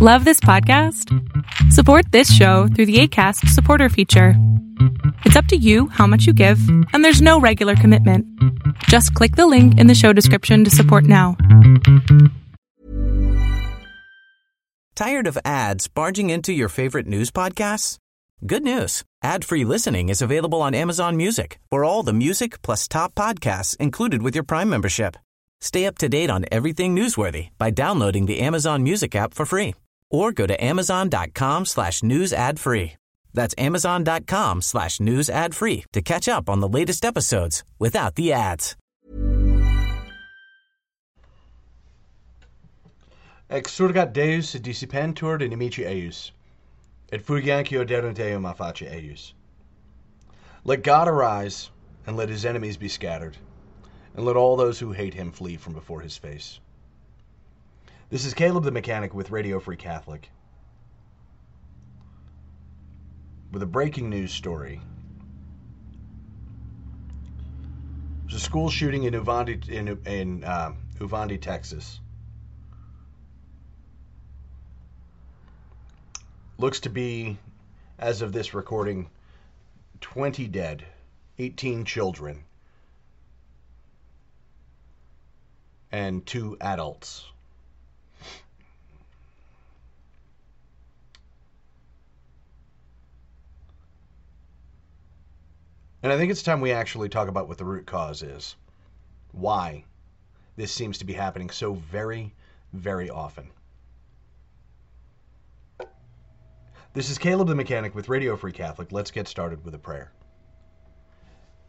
Love this podcast? Support this show through the ACAST supporter feature. It's up to you how much you give, and there's no regular commitment. Just click the link in the show description to support now. Tired of ads barging into your favorite news podcasts? Good news. Ad-free listening is available on Amazon Music for all the music plus top podcasts included with your Prime membership. Stay up to date on everything newsworthy by downloading the Amazon Music app for free or go to amazon.com slash news ad free. That's amazon.com slash news ad free to catch up on the latest episodes without the ads. Exurgat Deus dissipentur inimici eius, et fugiancio derunt eum a face eius. Let God arise, and let his enemies be scattered, and let all those who hate him flee from before his face. This is Caleb the Mechanic with Radio Free Catholic. With a breaking news story. There's a school shooting in Uvalde, in, in uh, Texas. Looks to be, as of this recording, 20 dead, 18 children, and two adults. And I think it's time we actually talk about what the root cause is. Why this seems to be happening so very, very often. This is Caleb the Mechanic with Radio Free Catholic. Let's get started with a prayer.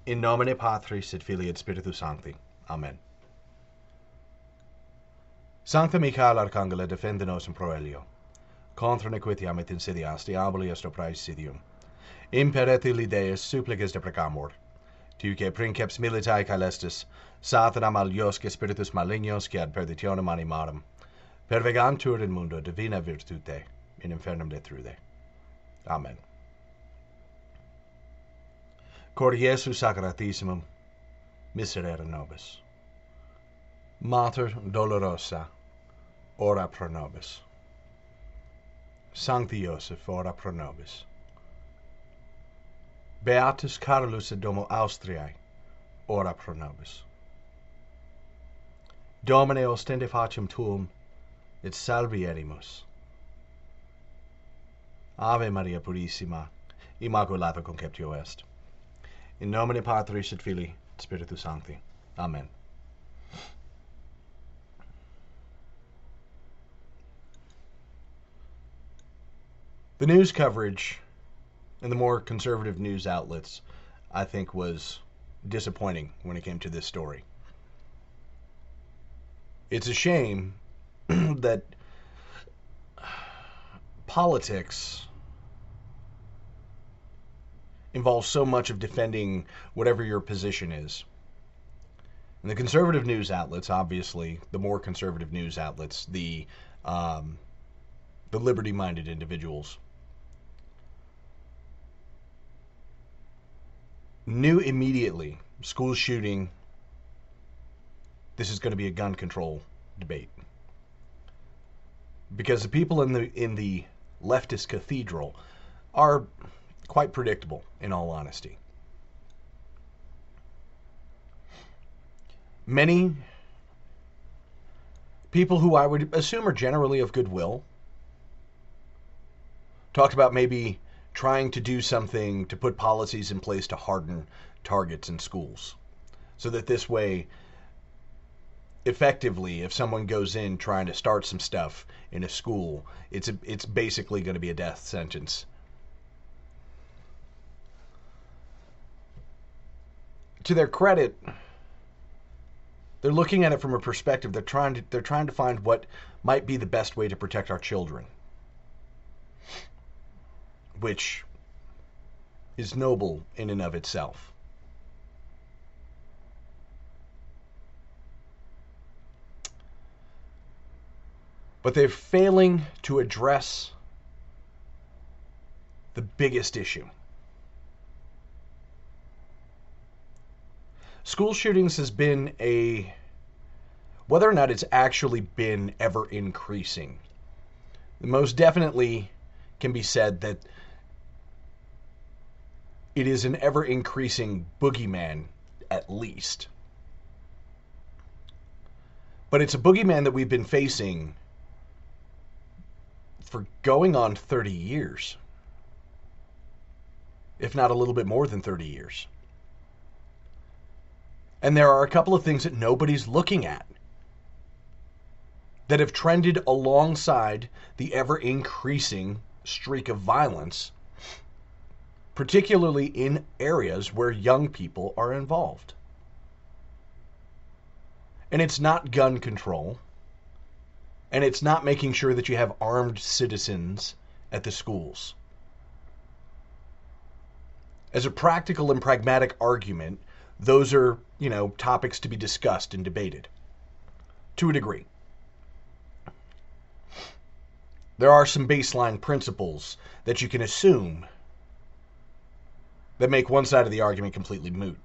In nomine Patris et Filii et Spiritus Sancti. Amen. Sancta Michael Arcangela defende nos in proelio. Contra nequitiam et insidias diaboli est oprais sidium. imperet illi Deus supplices deprecamur. Tuque princeps militae caelestis, Satanam aliosque spiritus malignos que ad perditionem animarum, pervegantur in mundo divina virtute, in infernum detrude. Amen. Cor Iesu Sacratissimum, miserere nobis. Mater dolorosa, ora pro nobis. Sancti Iosef, ora pro nobis. Beatus Carolus et Domo Austriae, ora pro nobis. Domine ostende facem tuum, et salvi erimus. Ave Maria Purissima, Immaculata Conceptio est. In nomine Patris et Filii, et Spiritus Sancti. Amen. The news coverage and the more conservative news outlets, I think, was disappointing when it came to this story. It's a shame that politics involves so much of defending whatever your position is. And the conservative news outlets, obviously, the more conservative news outlets, the um, the liberty-minded individuals knew immediately school shooting this is going to be a gun control debate. Because the people in the in the leftist cathedral are quite predictable in all honesty. Many people who I would assume are generally of goodwill talked about maybe trying to do something to put policies in place to harden targets in schools. So that this way, effectively, if someone goes in trying to start some stuff in a school, it's a, it's basically going to be a death sentence. To their credit, they're looking at it from a perspective. They're trying to they're trying to find what might be the best way to protect our children which is noble in and of itself. But they're failing to address the biggest issue. School shootings has been a whether or not it's actually been ever increasing most definitely can be said that it is an ever increasing boogeyman, at least. But it's a boogeyman that we've been facing for going on 30 years, if not a little bit more than 30 years. And there are a couple of things that nobody's looking at that have trended alongside the ever increasing streak of violence, particularly in areas where young people are involved. And it's not gun control, and it's not making sure that you have armed citizens at the schools. As a practical and pragmatic argument, those are, you know, topics to be discussed and debated to a degree. There are some baseline principles that you can assume that make one side of the argument completely moot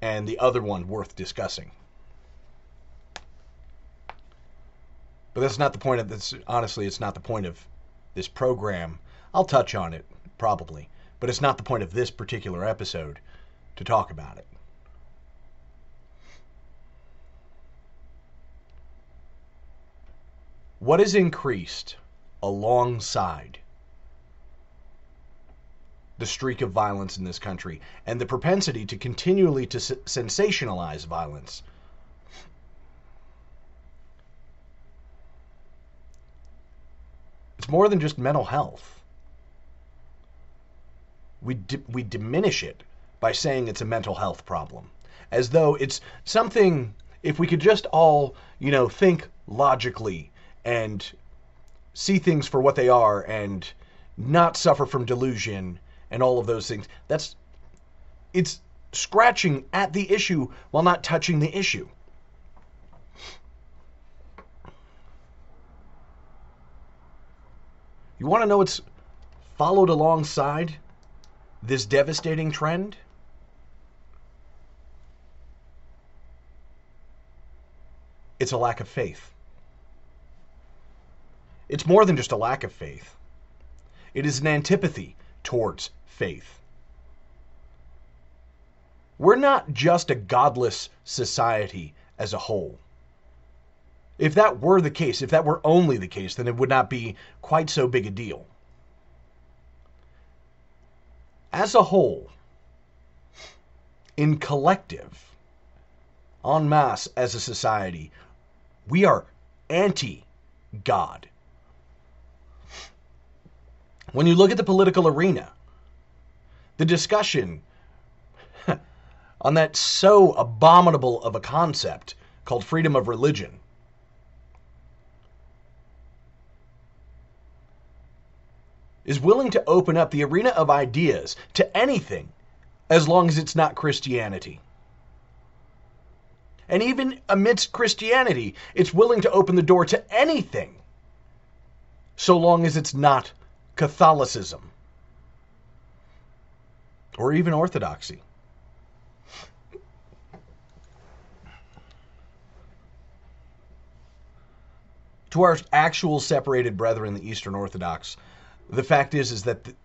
and the other one worth discussing. But that's not the point of this. Honestly, it's not the point of this program. I'll touch on it, probably, but it's not the point of this particular episode to talk about it. What has increased alongside the streak of violence in this country and the propensity to continually to sensationalize violence It's more than just mental health. We, di- we diminish it by saying it's a mental health problem, as though it's something, if we could just all, you know, think logically and see things for what they are and not suffer from delusion and all of those things, that's, it's scratching at the issue while not touching the issue. You want to know what's followed alongside this devastating trend? It's a lack of faith. It's more than just a lack of faith. It is an antipathy towards faith. We're not just a godless society as a whole. If that were the case, if that were only the case, then it would not be quite so big a deal. As a whole, in collective, en masse as a society, we are anti God. When you look at the political arena, the discussion on that so abominable of a concept called freedom of religion is willing to open up the arena of ideas to anything as long as it's not Christianity. And even amidst Christianity, it's willing to open the door to anything so long as it's not Catholicism or even Orthodoxy. To our actual separated brethren, the Eastern Orthodox, the fact is is that th-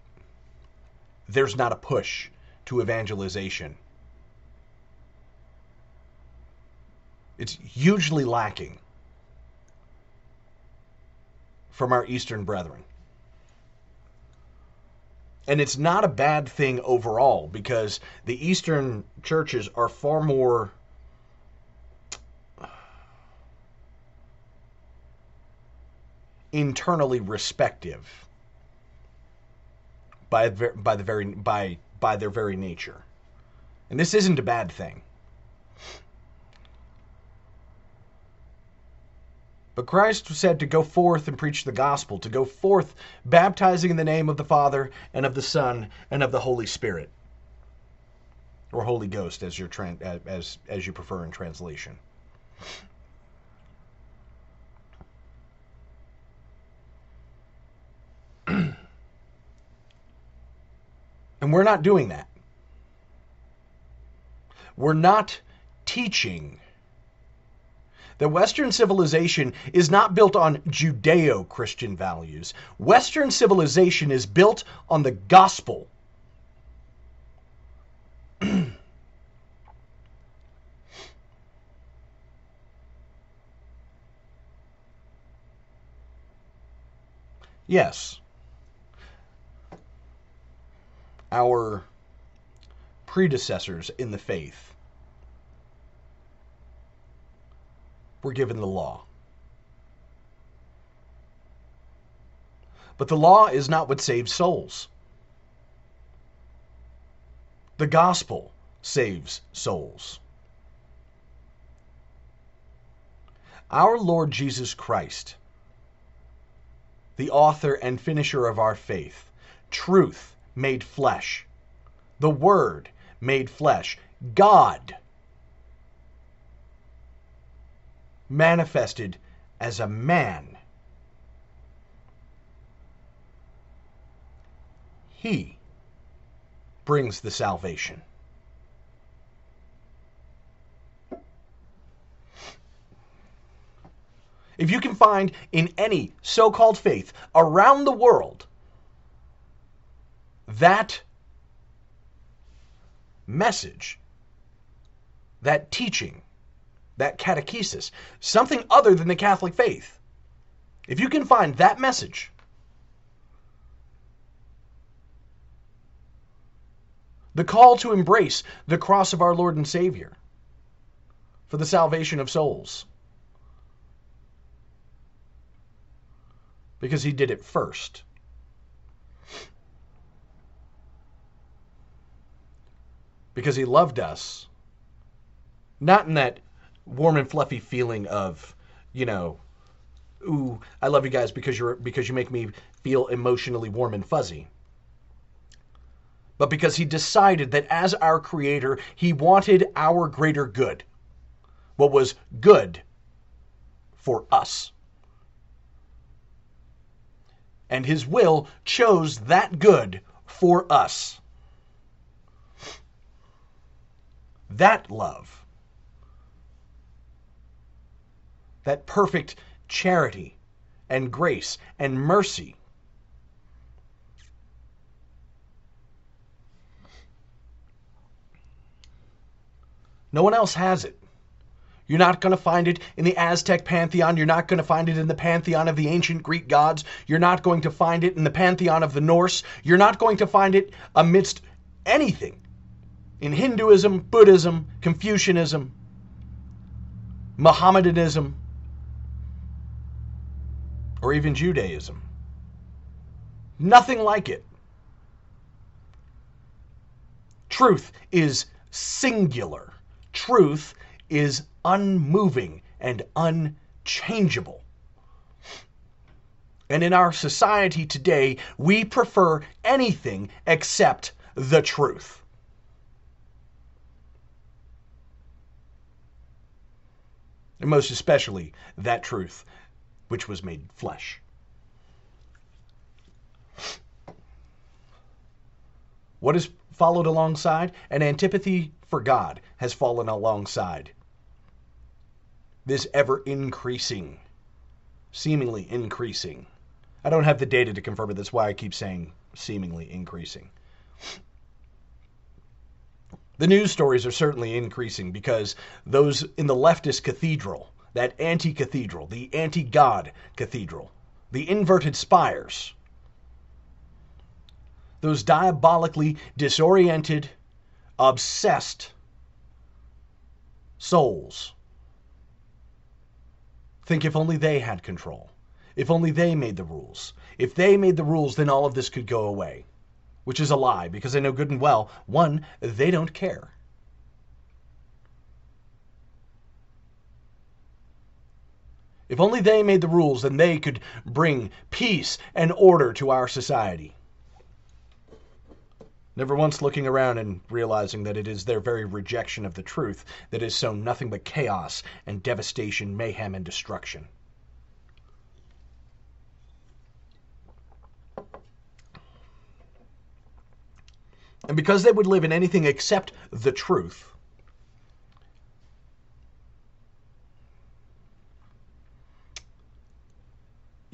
there's not a push to evangelization. It's hugely lacking from our Eastern brethren. And it's not a bad thing overall because the Eastern churches are far more internally respective by by the very by by their very nature. And this isn't a bad thing. But Christ was said to go forth and preach the gospel, to go forth baptizing in the name of the Father and of the Son and of the Holy Spirit. Or Holy Ghost as you uh, as as you prefer in translation. And we're not doing that. We're not teaching that Western civilization is not built on Judeo Christian values. Western civilization is built on the gospel. yes. Our predecessors in the faith were given the law. But the law is not what saves souls. The gospel saves souls. Our Lord Jesus Christ, the author and finisher of our faith, truth made flesh, the Word made flesh, God manifested as a man. He brings the salvation. If you can find in any so called faith around the world that message, that teaching, that catechesis, something other than the Catholic faith. If you can find that message, the call to embrace the cross of our Lord and Savior for the salvation of souls, because He did it first. Because He loved us, not in that warm and fluffy feeling of, you know, ooh, I love you guys because you're because you make me feel emotionally warm and fuzzy. But because he decided that as our creator, he wanted our greater good. What was good for us. And his will chose that good for us. That love that perfect charity and grace and mercy. No one else has it. You're not going to find it in the Aztec pantheon. You're not going to find it in the pantheon of the ancient Greek gods. You're not going to find it in the pantheon of the Norse. You're not going to find it amidst anything in Hinduism, Buddhism, Confucianism, Mohammedanism, or even Judaism. Nothing like it. Truth is singular. Truth is unmoving and unchangeable. And in our society today, we prefer anything except the truth. And most especially that truth which was made flesh. What has followed alongside? An antipathy for God has fallen alongside. This ever increasing, seemingly increasing. I don't have the data to confirm it. That's why I keep saying seemingly increasing. The news stories are certainly increasing because those in the leftist cathedral that anti cathedral, the anti God cathedral, the inverted spires, those diabolically disoriented, obsessed souls think if only they had control, if only they made the rules. If they made the rules, then all of this could go away. Which is a lie, because they know good and well, one, they don't care. If only they made the rules, then they could bring peace and order to our society. Never once looking around and realizing that it is their very rejection of the truth that has sown nothing but chaos and devastation, mayhem and destruction. And because they would live in anything except the truth,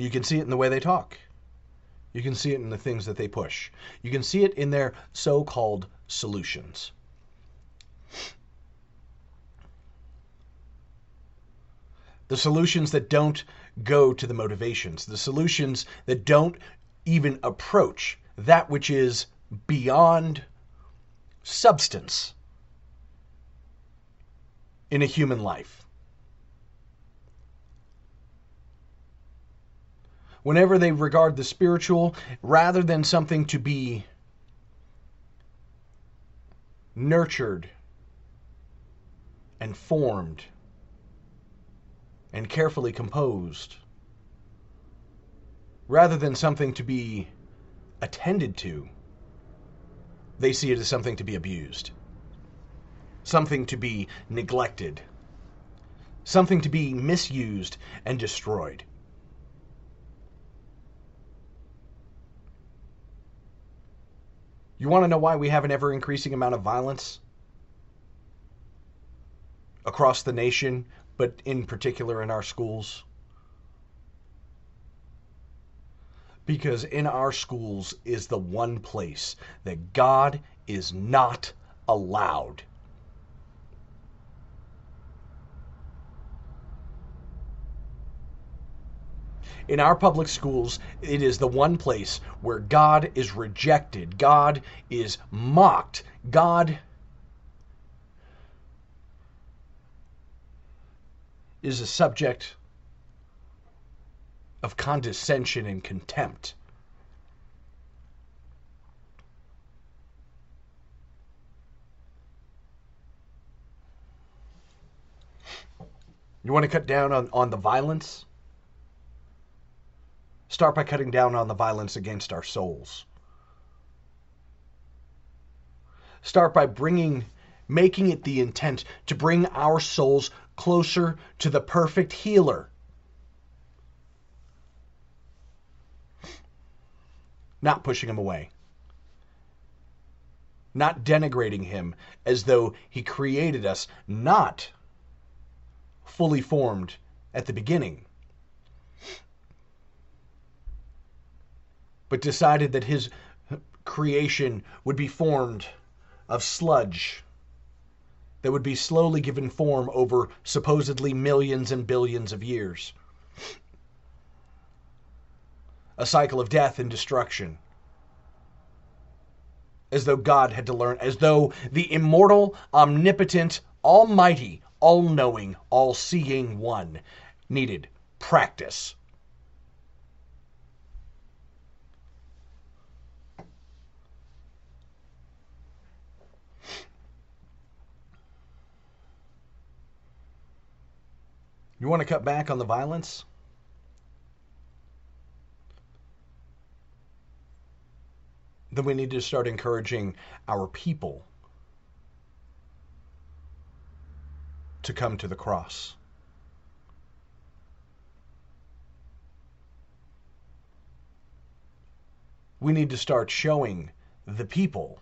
You can see it in the way they talk. You can see it in the things that they push. You can see it in their so called solutions. The solutions that don't go to the motivations, the solutions that don't even approach that which is beyond substance in a human life. Whenever they regard the spiritual rather than something to be nurtured and formed and carefully composed, rather than something to be attended to, they see it as something to be abused, something to be neglected, something to be misused and destroyed. You want to know why we have an ever increasing amount of violence across the nation, but in particular in our schools? Because in our schools is the one place that God is not allowed. In our public schools, it is the one place where God is rejected, God is mocked, God is a subject of condescension and contempt. You want to cut down on, on the violence? Start by cutting down on the violence against our souls. Start by bringing, making it the intent to bring our souls closer to the perfect healer. Not pushing him away. Not denigrating him as though he created us not fully formed at the beginning but decided that his creation would be formed of sludge that would be slowly given form over supposedly millions and billions of years. A cycle of death and destruction. As though God had to learn, as though the immortal, omnipotent, almighty, all knowing, all seeing one needed practice You want to cut back on the violence? Then we need to start encouraging our people to come to the cross. We need to start showing the people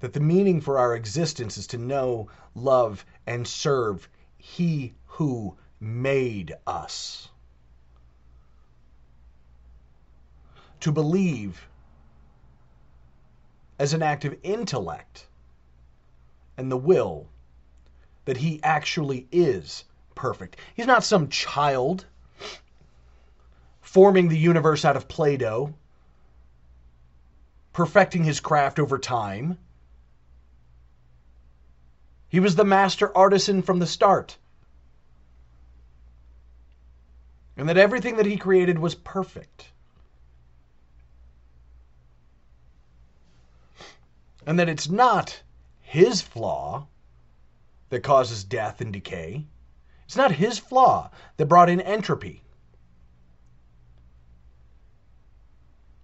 that the meaning for our existence is to know, love, and serve he who made us. To believe as an act of intellect and the will that he actually is perfect. He's not some child forming the universe out of Play Doh, perfecting his craft over time. He was the master artisan from the start. And that everything that he created was perfect. And that it's not his flaw that causes death and decay. It's not his flaw that brought in entropy.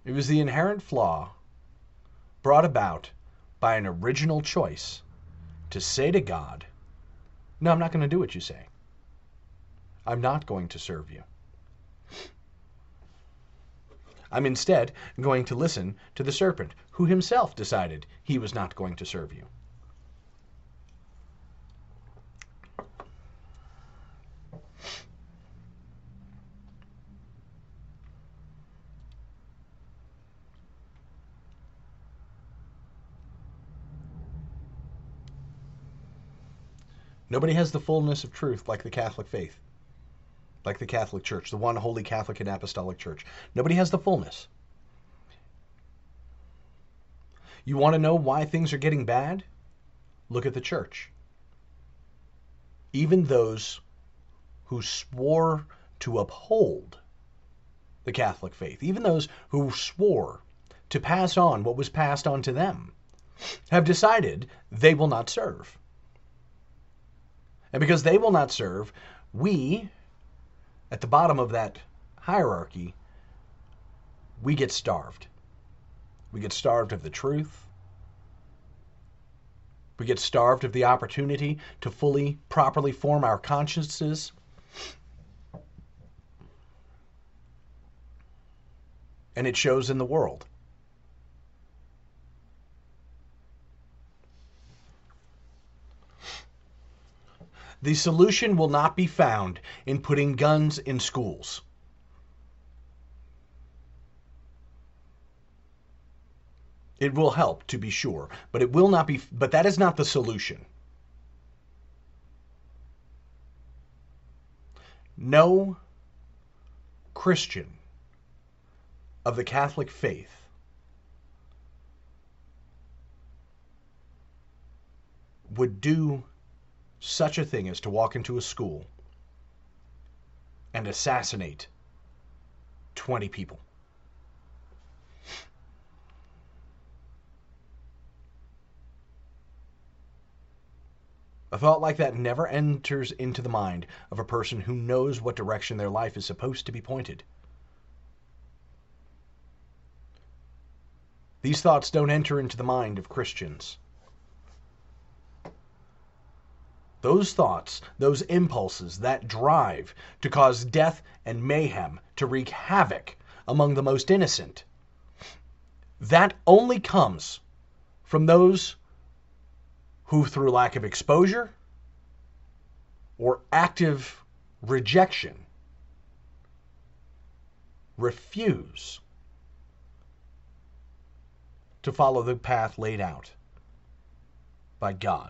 It was the inherent flaw brought about by an original choice to say to God, No, I'm not going to do what you say. I'm not going to serve you. I'm instead going to listen to the serpent, who himself decided he was not going to serve you. Nobody has the fullness of truth like the Catholic faith, like the Catholic Church, the one holy Catholic and Apostolic Church. Nobody has the fullness. You want to know why things are getting bad? Look at the church. Even those who swore to uphold the Catholic faith, even those who swore to pass on what was passed on to them, have decided they will not serve. And because they will not serve, we, at the bottom of that hierarchy, we get starved. We get starved of the truth. We get starved of the opportunity to fully, properly form our consciences. And it shows in the world. The solution will not be found in putting guns in schools. It will help to be sure, but it will not be but that is not the solution. No Christian of the Catholic faith would do such a thing as to walk into a school and assassinate 20 people. A thought like that never enters into the mind of a person who knows what direction their life is supposed to be pointed. These thoughts don't enter into the mind of Christians. Those thoughts, those impulses, that drive to cause death and mayhem, to wreak havoc among the most innocent, that only comes from those who, through lack of exposure or active rejection, refuse to follow the path laid out by God.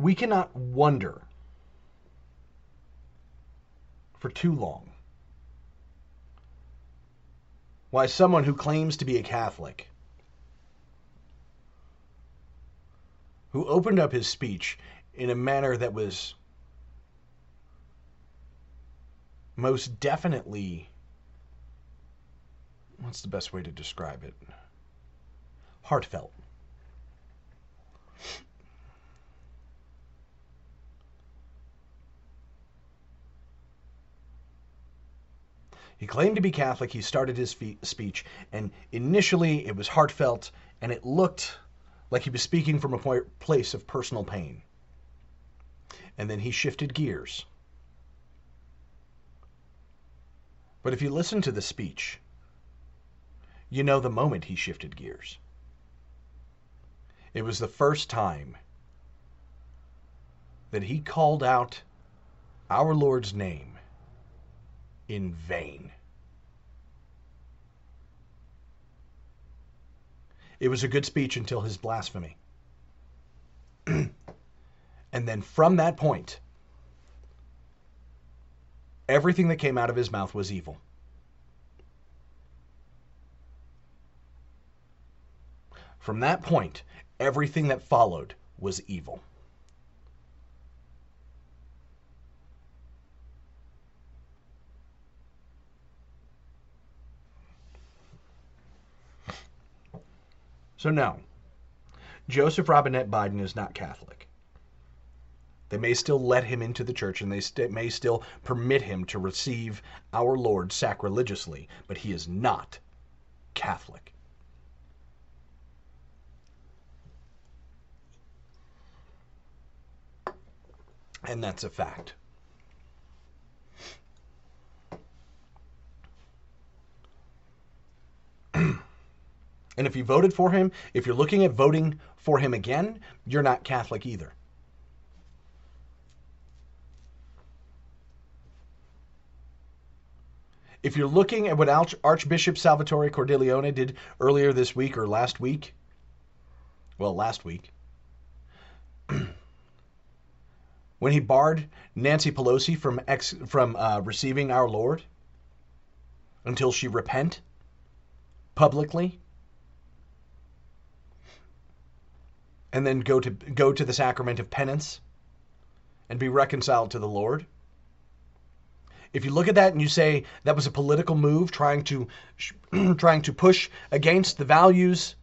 We cannot wonder for too long why someone who claims to be a Catholic, who opened up his speech in a manner that was most definitely, what's the best way to describe it? Heartfelt. He claimed to be Catholic. He started his speech, and initially it was heartfelt, and it looked like he was speaking from a place of personal pain. And then he shifted gears. But if you listen to the speech, you know the moment he shifted gears. It was the first time that he called out our Lord's name in vain. It was a good speech until his blasphemy. and then from that point, everything that came out of his mouth was evil. From that point, everything that followed was evil. So, no, Joseph Robinette Biden is not Catholic. They may still let him into the church and they st- may still permit him to receive our Lord sacrilegiously, but he is not Catholic. And that's a fact. And if you voted for him, if you're looking at voting for him again, you're not Catholic either. If you're looking at what Archbishop Salvatore Cordileone did earlier this week or last week, well, last week, when he barred Nancy Pelosi from ex, from uh, receiving our Lord until she repent publicly, and then go to go to the sacrament of penance and be reconciled to the Lord. If you look at that and you say that was a political move trying to trying to push against the values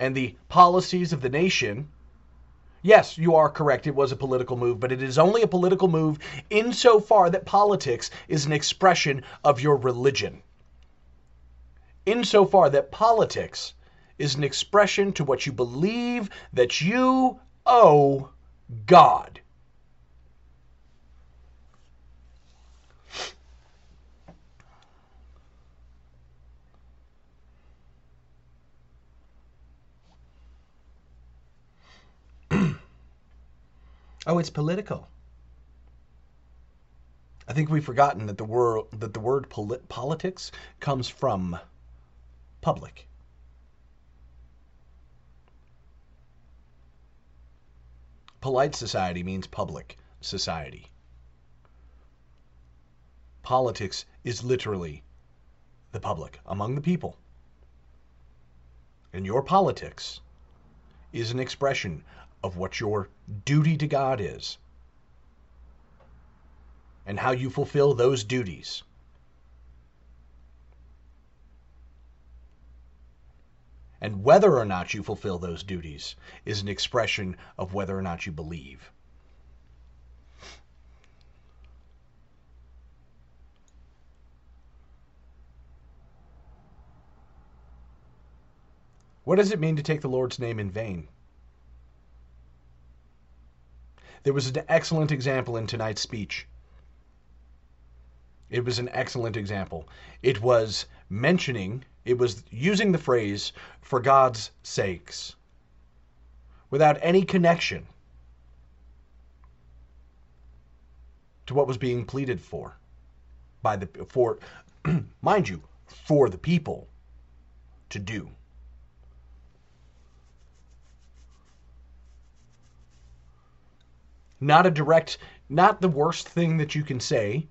and the policies of the nation, yes, you are correct. It was a political move, but it is only a political move insofar that politics is an expression of your religion. Insofar that politics is an expression to what you believe that you owe God. oh, it's political. I think we've forgotten that the word that the word polit- politics comes from public. Polite society means public society. Politics is literally the public, among the people. And your politics is an expression of what your duty to God is and how you fulfill those duties. And whether or not you fulfill those duties is an expression of whether or not you believe. What does it mean to take the Lord's name in vain? There was an excellent example in tonight's speech. It was an excellent example. It was mentioning it was using the phrase, for God's sakes, without any connection to what was being pleaded for by the for mind you for the people to do. Not a direct not the worst thing that you can say.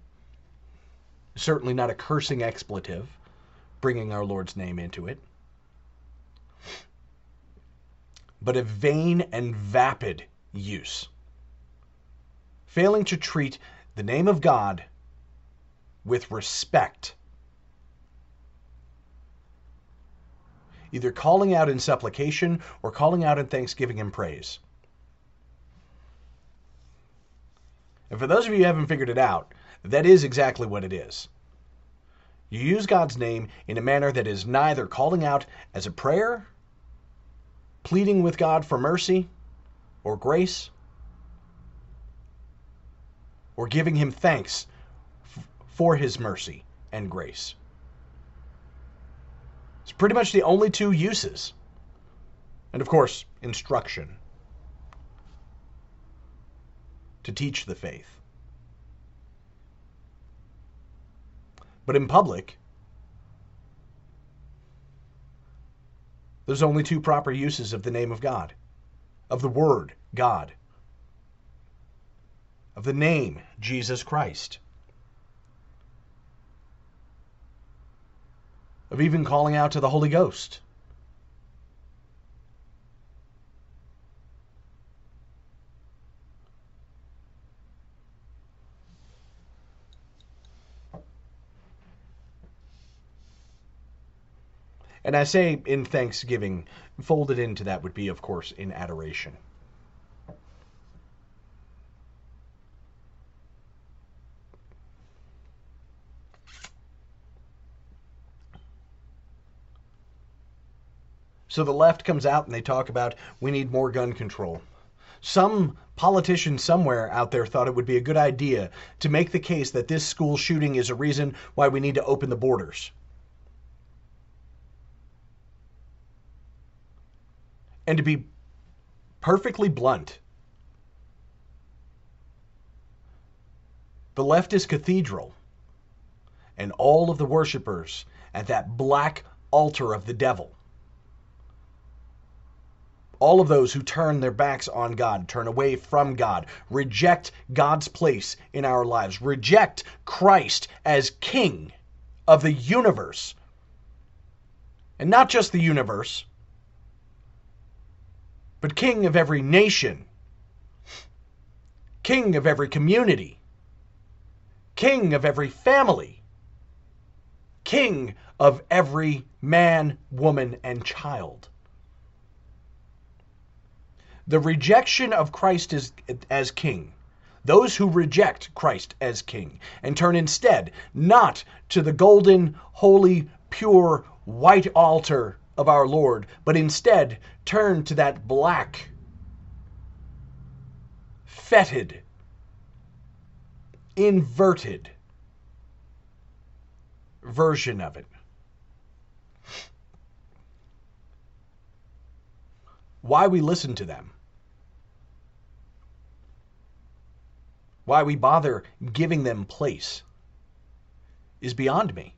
Certainly not a cursing expletive bringing our Lord's name into it, but a vain and vapid use, failing to treat the name of God with respect. Either calling out in supplication or calling out in thanksgiving and praise. And for those of you who haven't figured it out, that is exactly what it is. You use God's name in a manner that is neither calling out as a prayer, pleading with God for mercy or grace, or giving Him thanks for His mercy and grace. It's pretty much the only two uses. And of course, instruction to teach the faith. But in public, there's only two proper uses of the name of God, of the word God, of the name Jesus Christ, of even calling out to the Holy Ghost. And I say in thanksgiving, folded into that would be, of course, in adoration. So the left comes out and they talk about we need more gun control. Some politician somewhere out there thought it would be a good idea to make the case that this school shooting is a reason why we need to open the borders. And to be perfectly blunt, the leftist cathedral and all of the worshippers at that black altar of the devil, all of those who turn their backs on God, turn away from God, reject God's place in our lives, reject Christ as King of the universe. And not just the universe, but king of every nation, king of every community, king of every family, king of every man, woman, and child. The rejection of Christ as, as king, those who reject Christ as king and turn instead not to the golden, holy, pure, white altar of our Lord, but instead turn to that black, fetid, inverted version of it. Why we listen to them. Why we bother giving them place is beyond me.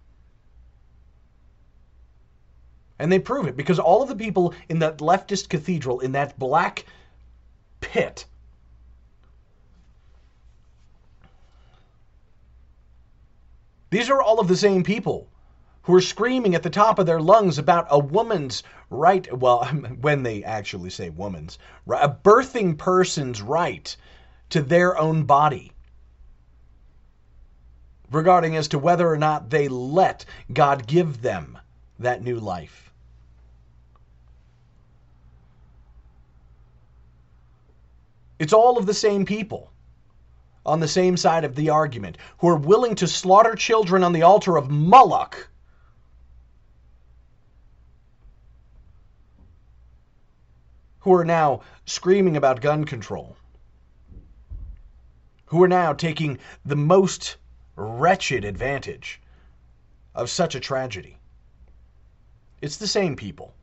And they prove it because all of the people in that leftist cathedral, in that black pit, these are all of the same people who are screaming at the top of their lungs about a woman's right, well, when they actually say woman's, a birthing person's right to their own body regarding as to whether or not they let God give them that new life. It's all of the same people on the same side of the argument who are willing to slaughter children on the altar of Moloch. Who are now screaming about gun control. Who are now taking the most wretched advantage of such a tragedy. It's the same people.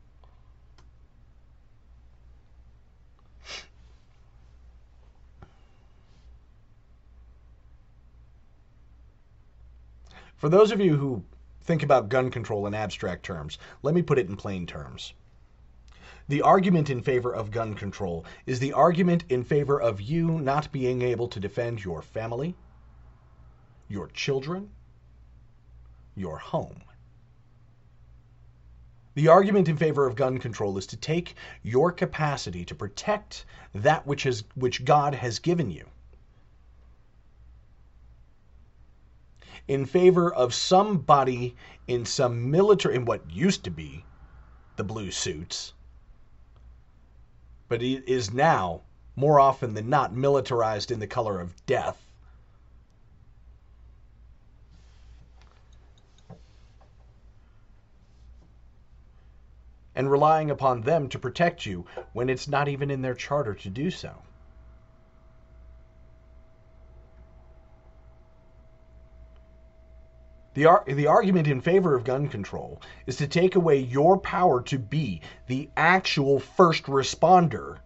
For those of you who think about gun control in abstract terms, let me put it in plain terms. The argument in favor of gun control is the argument in favor of you not being able to defend your family, your children, your home. The argument in favor of gun control is to take your capacity to protect that which, has, which God has given you in favor of somebody in some military, in what used to be the blue suits, but it is now more often than not militarized in the color of death. And relying upon them to protect you when it's not even in their charter to do so. The, ar- the argument in favor of gun control is to take away your power to be the actual first responder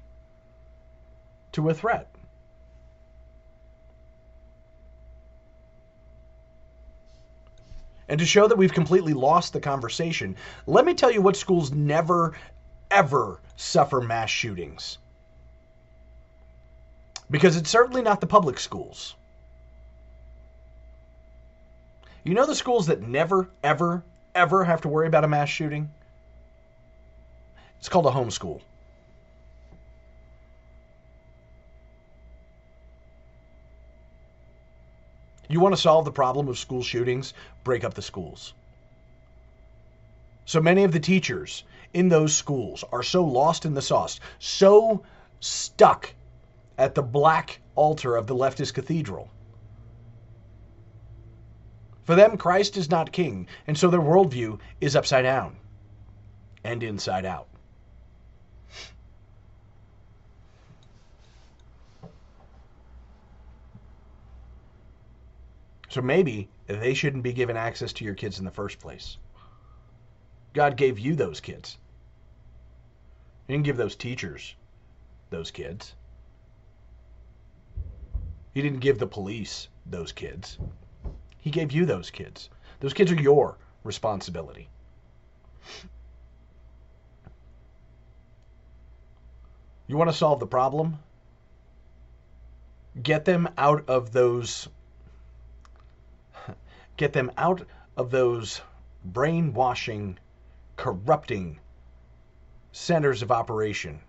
to a threat. And to show that we've completely lost the conversation, let me tell you what schools never, ever suffer mass shootings. Because it's certainly not the public schools. You know the schools that never, ever, ever have to worry about a mass shooting? It's called a homeschool. You want to solve the problem of school shootings? Break up the schools. So many of the teachers in those schools are so lost in the sauce, so stuck at the black altar of the leftist cathedral. For them, Christ is not king, and so their worldview is upside down and inside out. So maybe they shouldn't be given access to your kids in the first place. God gave you those kids. He didn't give those teachers those kids. He didn't give the police those kids. He gave you those kids. Those kids are your responsibility. You want to solve the problem? Get them out of those get them out of those brainwashing, corrupting centers of operation.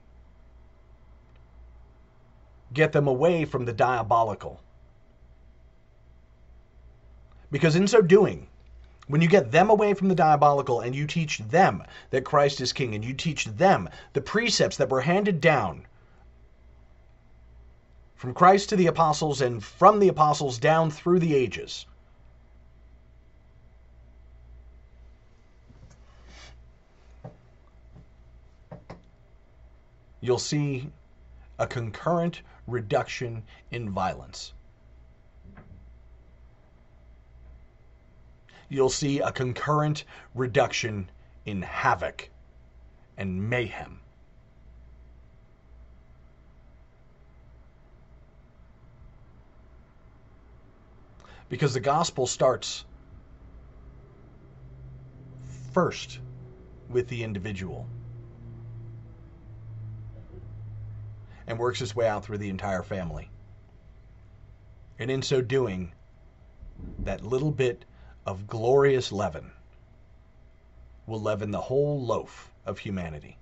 Get them away from the diabolical. Because in so doing, when you get them away from the diabolical and you teach them that Christ is king and you teach them the precepts that were handed down from Christ to the apostles and from the apostles down through the ages, you'll see a concurrent reduction in violence. You'll see a concurrent reduction in havoc and mayhem. Because the gospel starts first with the individual. And works its way out through the entire family. And in so doing, that little bit of glorious leaven will leaven the whole loaf of humanity.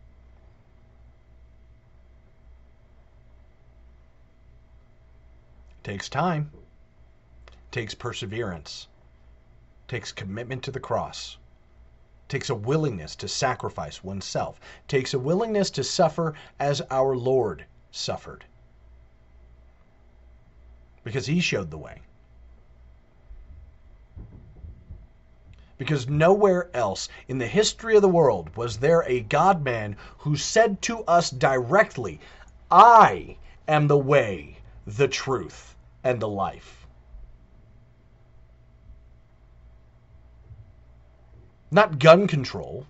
It takes time, it takes perseverance, it takes commitment to the cross, takes a willingness to sacrifice oneself, takes a willingness to suffer as our Lord suffered. Because he showed the way. Because nowhere else in the history of the world was there a God man who said to us directly, I am the way, the truth, and the life. Not gun control,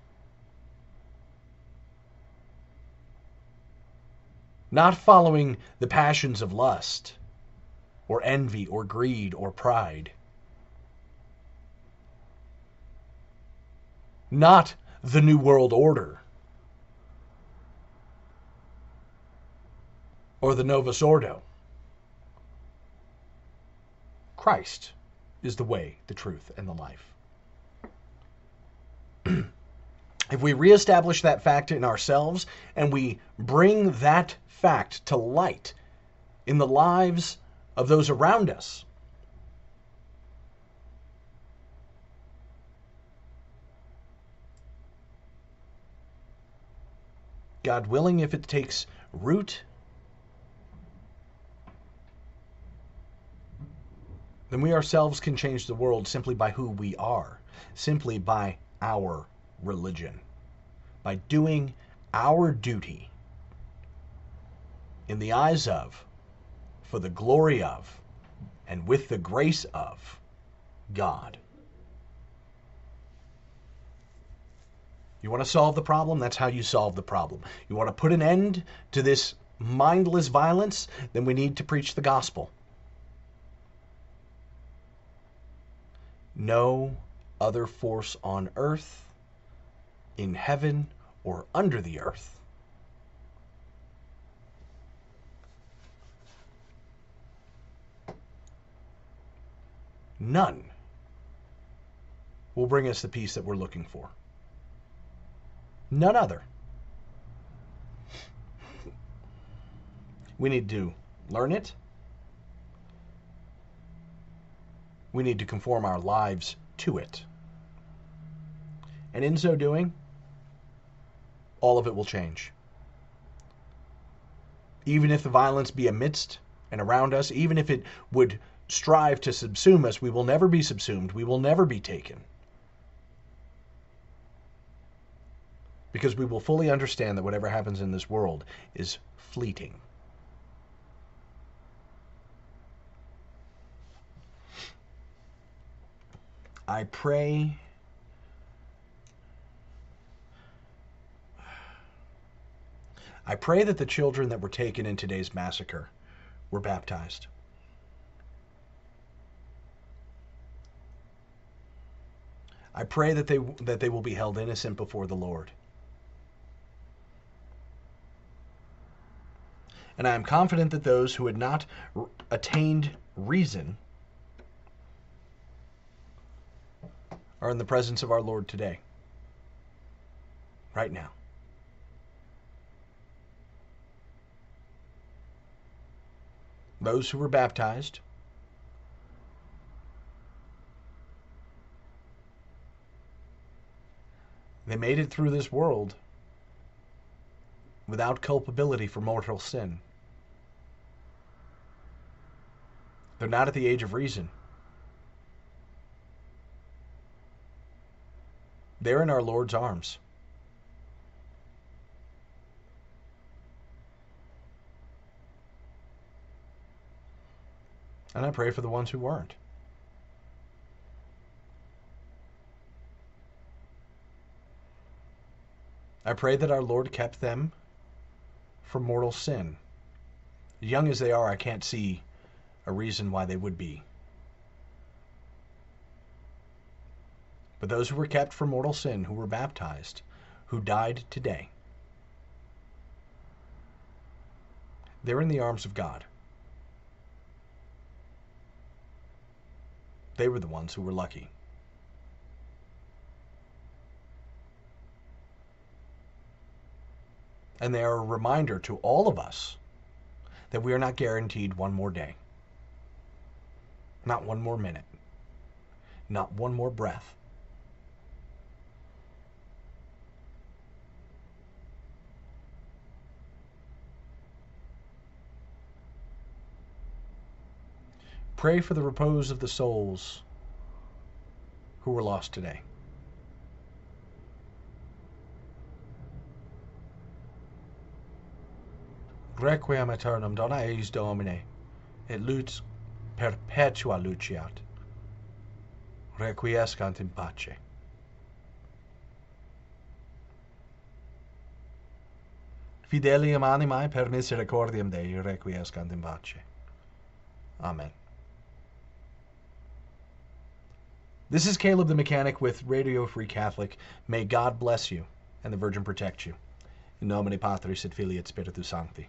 not following the passions of lust, or envy, or greed, or pride. Not the New World Order, or the Novus Ordo. Christ is the way, the truth, and the life. if we reestablish that fact in ourselves and we bring that fact to light in the lives of those around us. God willing, if it takes root, then we ourselves can change the world simply by who we are, simply by our religion, by doing our duty in the eyes of, for the glory of, and with the grace of God. You want to solve the problem? That's how you solve the problem. You want to put an end to this mindless violence? Then we need to preach the gospel. No other force on earth, in heaven, or under the earth. None will bring us the peace that we're looking for. None other. We need to learn it. We need to conform our lives to it. And in so doing, all of it will change. Even if the violence be amidst and around us, even if it would strive to subsume us, we will never be subsumed. We will never be taken. Because we will fully understand that whatever happens in this world is fleeting. I pray I pray that the children that were taken in today's massacre were baptized. I pray that they that they will be held innocent before the Lord. And I am confident that those who had not attained reason are in the presence of our Lord today. Right now. Those who were baptized They made it through this world without culpability for mortal sin. They're not at the age of reason. They're in our Lord's arms. And I pray for the ones who weren't. I pray that our Lord kept them from mortal sin. Young as they are, I can't see a reason why they would be. But those who were kept from mortal sin, who were baptized, who died today, they're in the arms of God. They were the ones who were lucky. And they are a reminder to all of us that we are not guaranteed one more day, not one more minute, not one more breath. Pray for the repose of the souls who were lost today. Requiem aeternam dona eis Domine, et lux perpetua luceat. Requiescant in pace. Fidelium animae per misericordiam Dei requiescant in pace. Amen. This is Caleb the Mechanic with Radio Free Catholic. May God bless you and the Virgin protect you. In nomine Patris et Filii et Spiritus Sancti.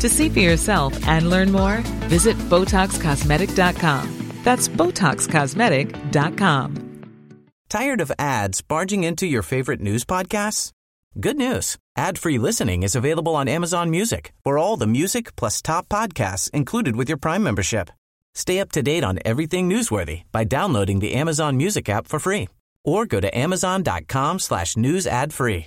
To see for yourself and learn more, visit BotoxCosmetic.com. That's BotoxCosmetic.com. Tired of ads barging into your favorite news podcasts? Good news. Ad-free listening is available on Amazon Music for all the music plus top podcasts included with your Prime membership. Stay up to date on everything newsworthy by downloading the Amazon Music app for free or go to amazon.com slash news ad free.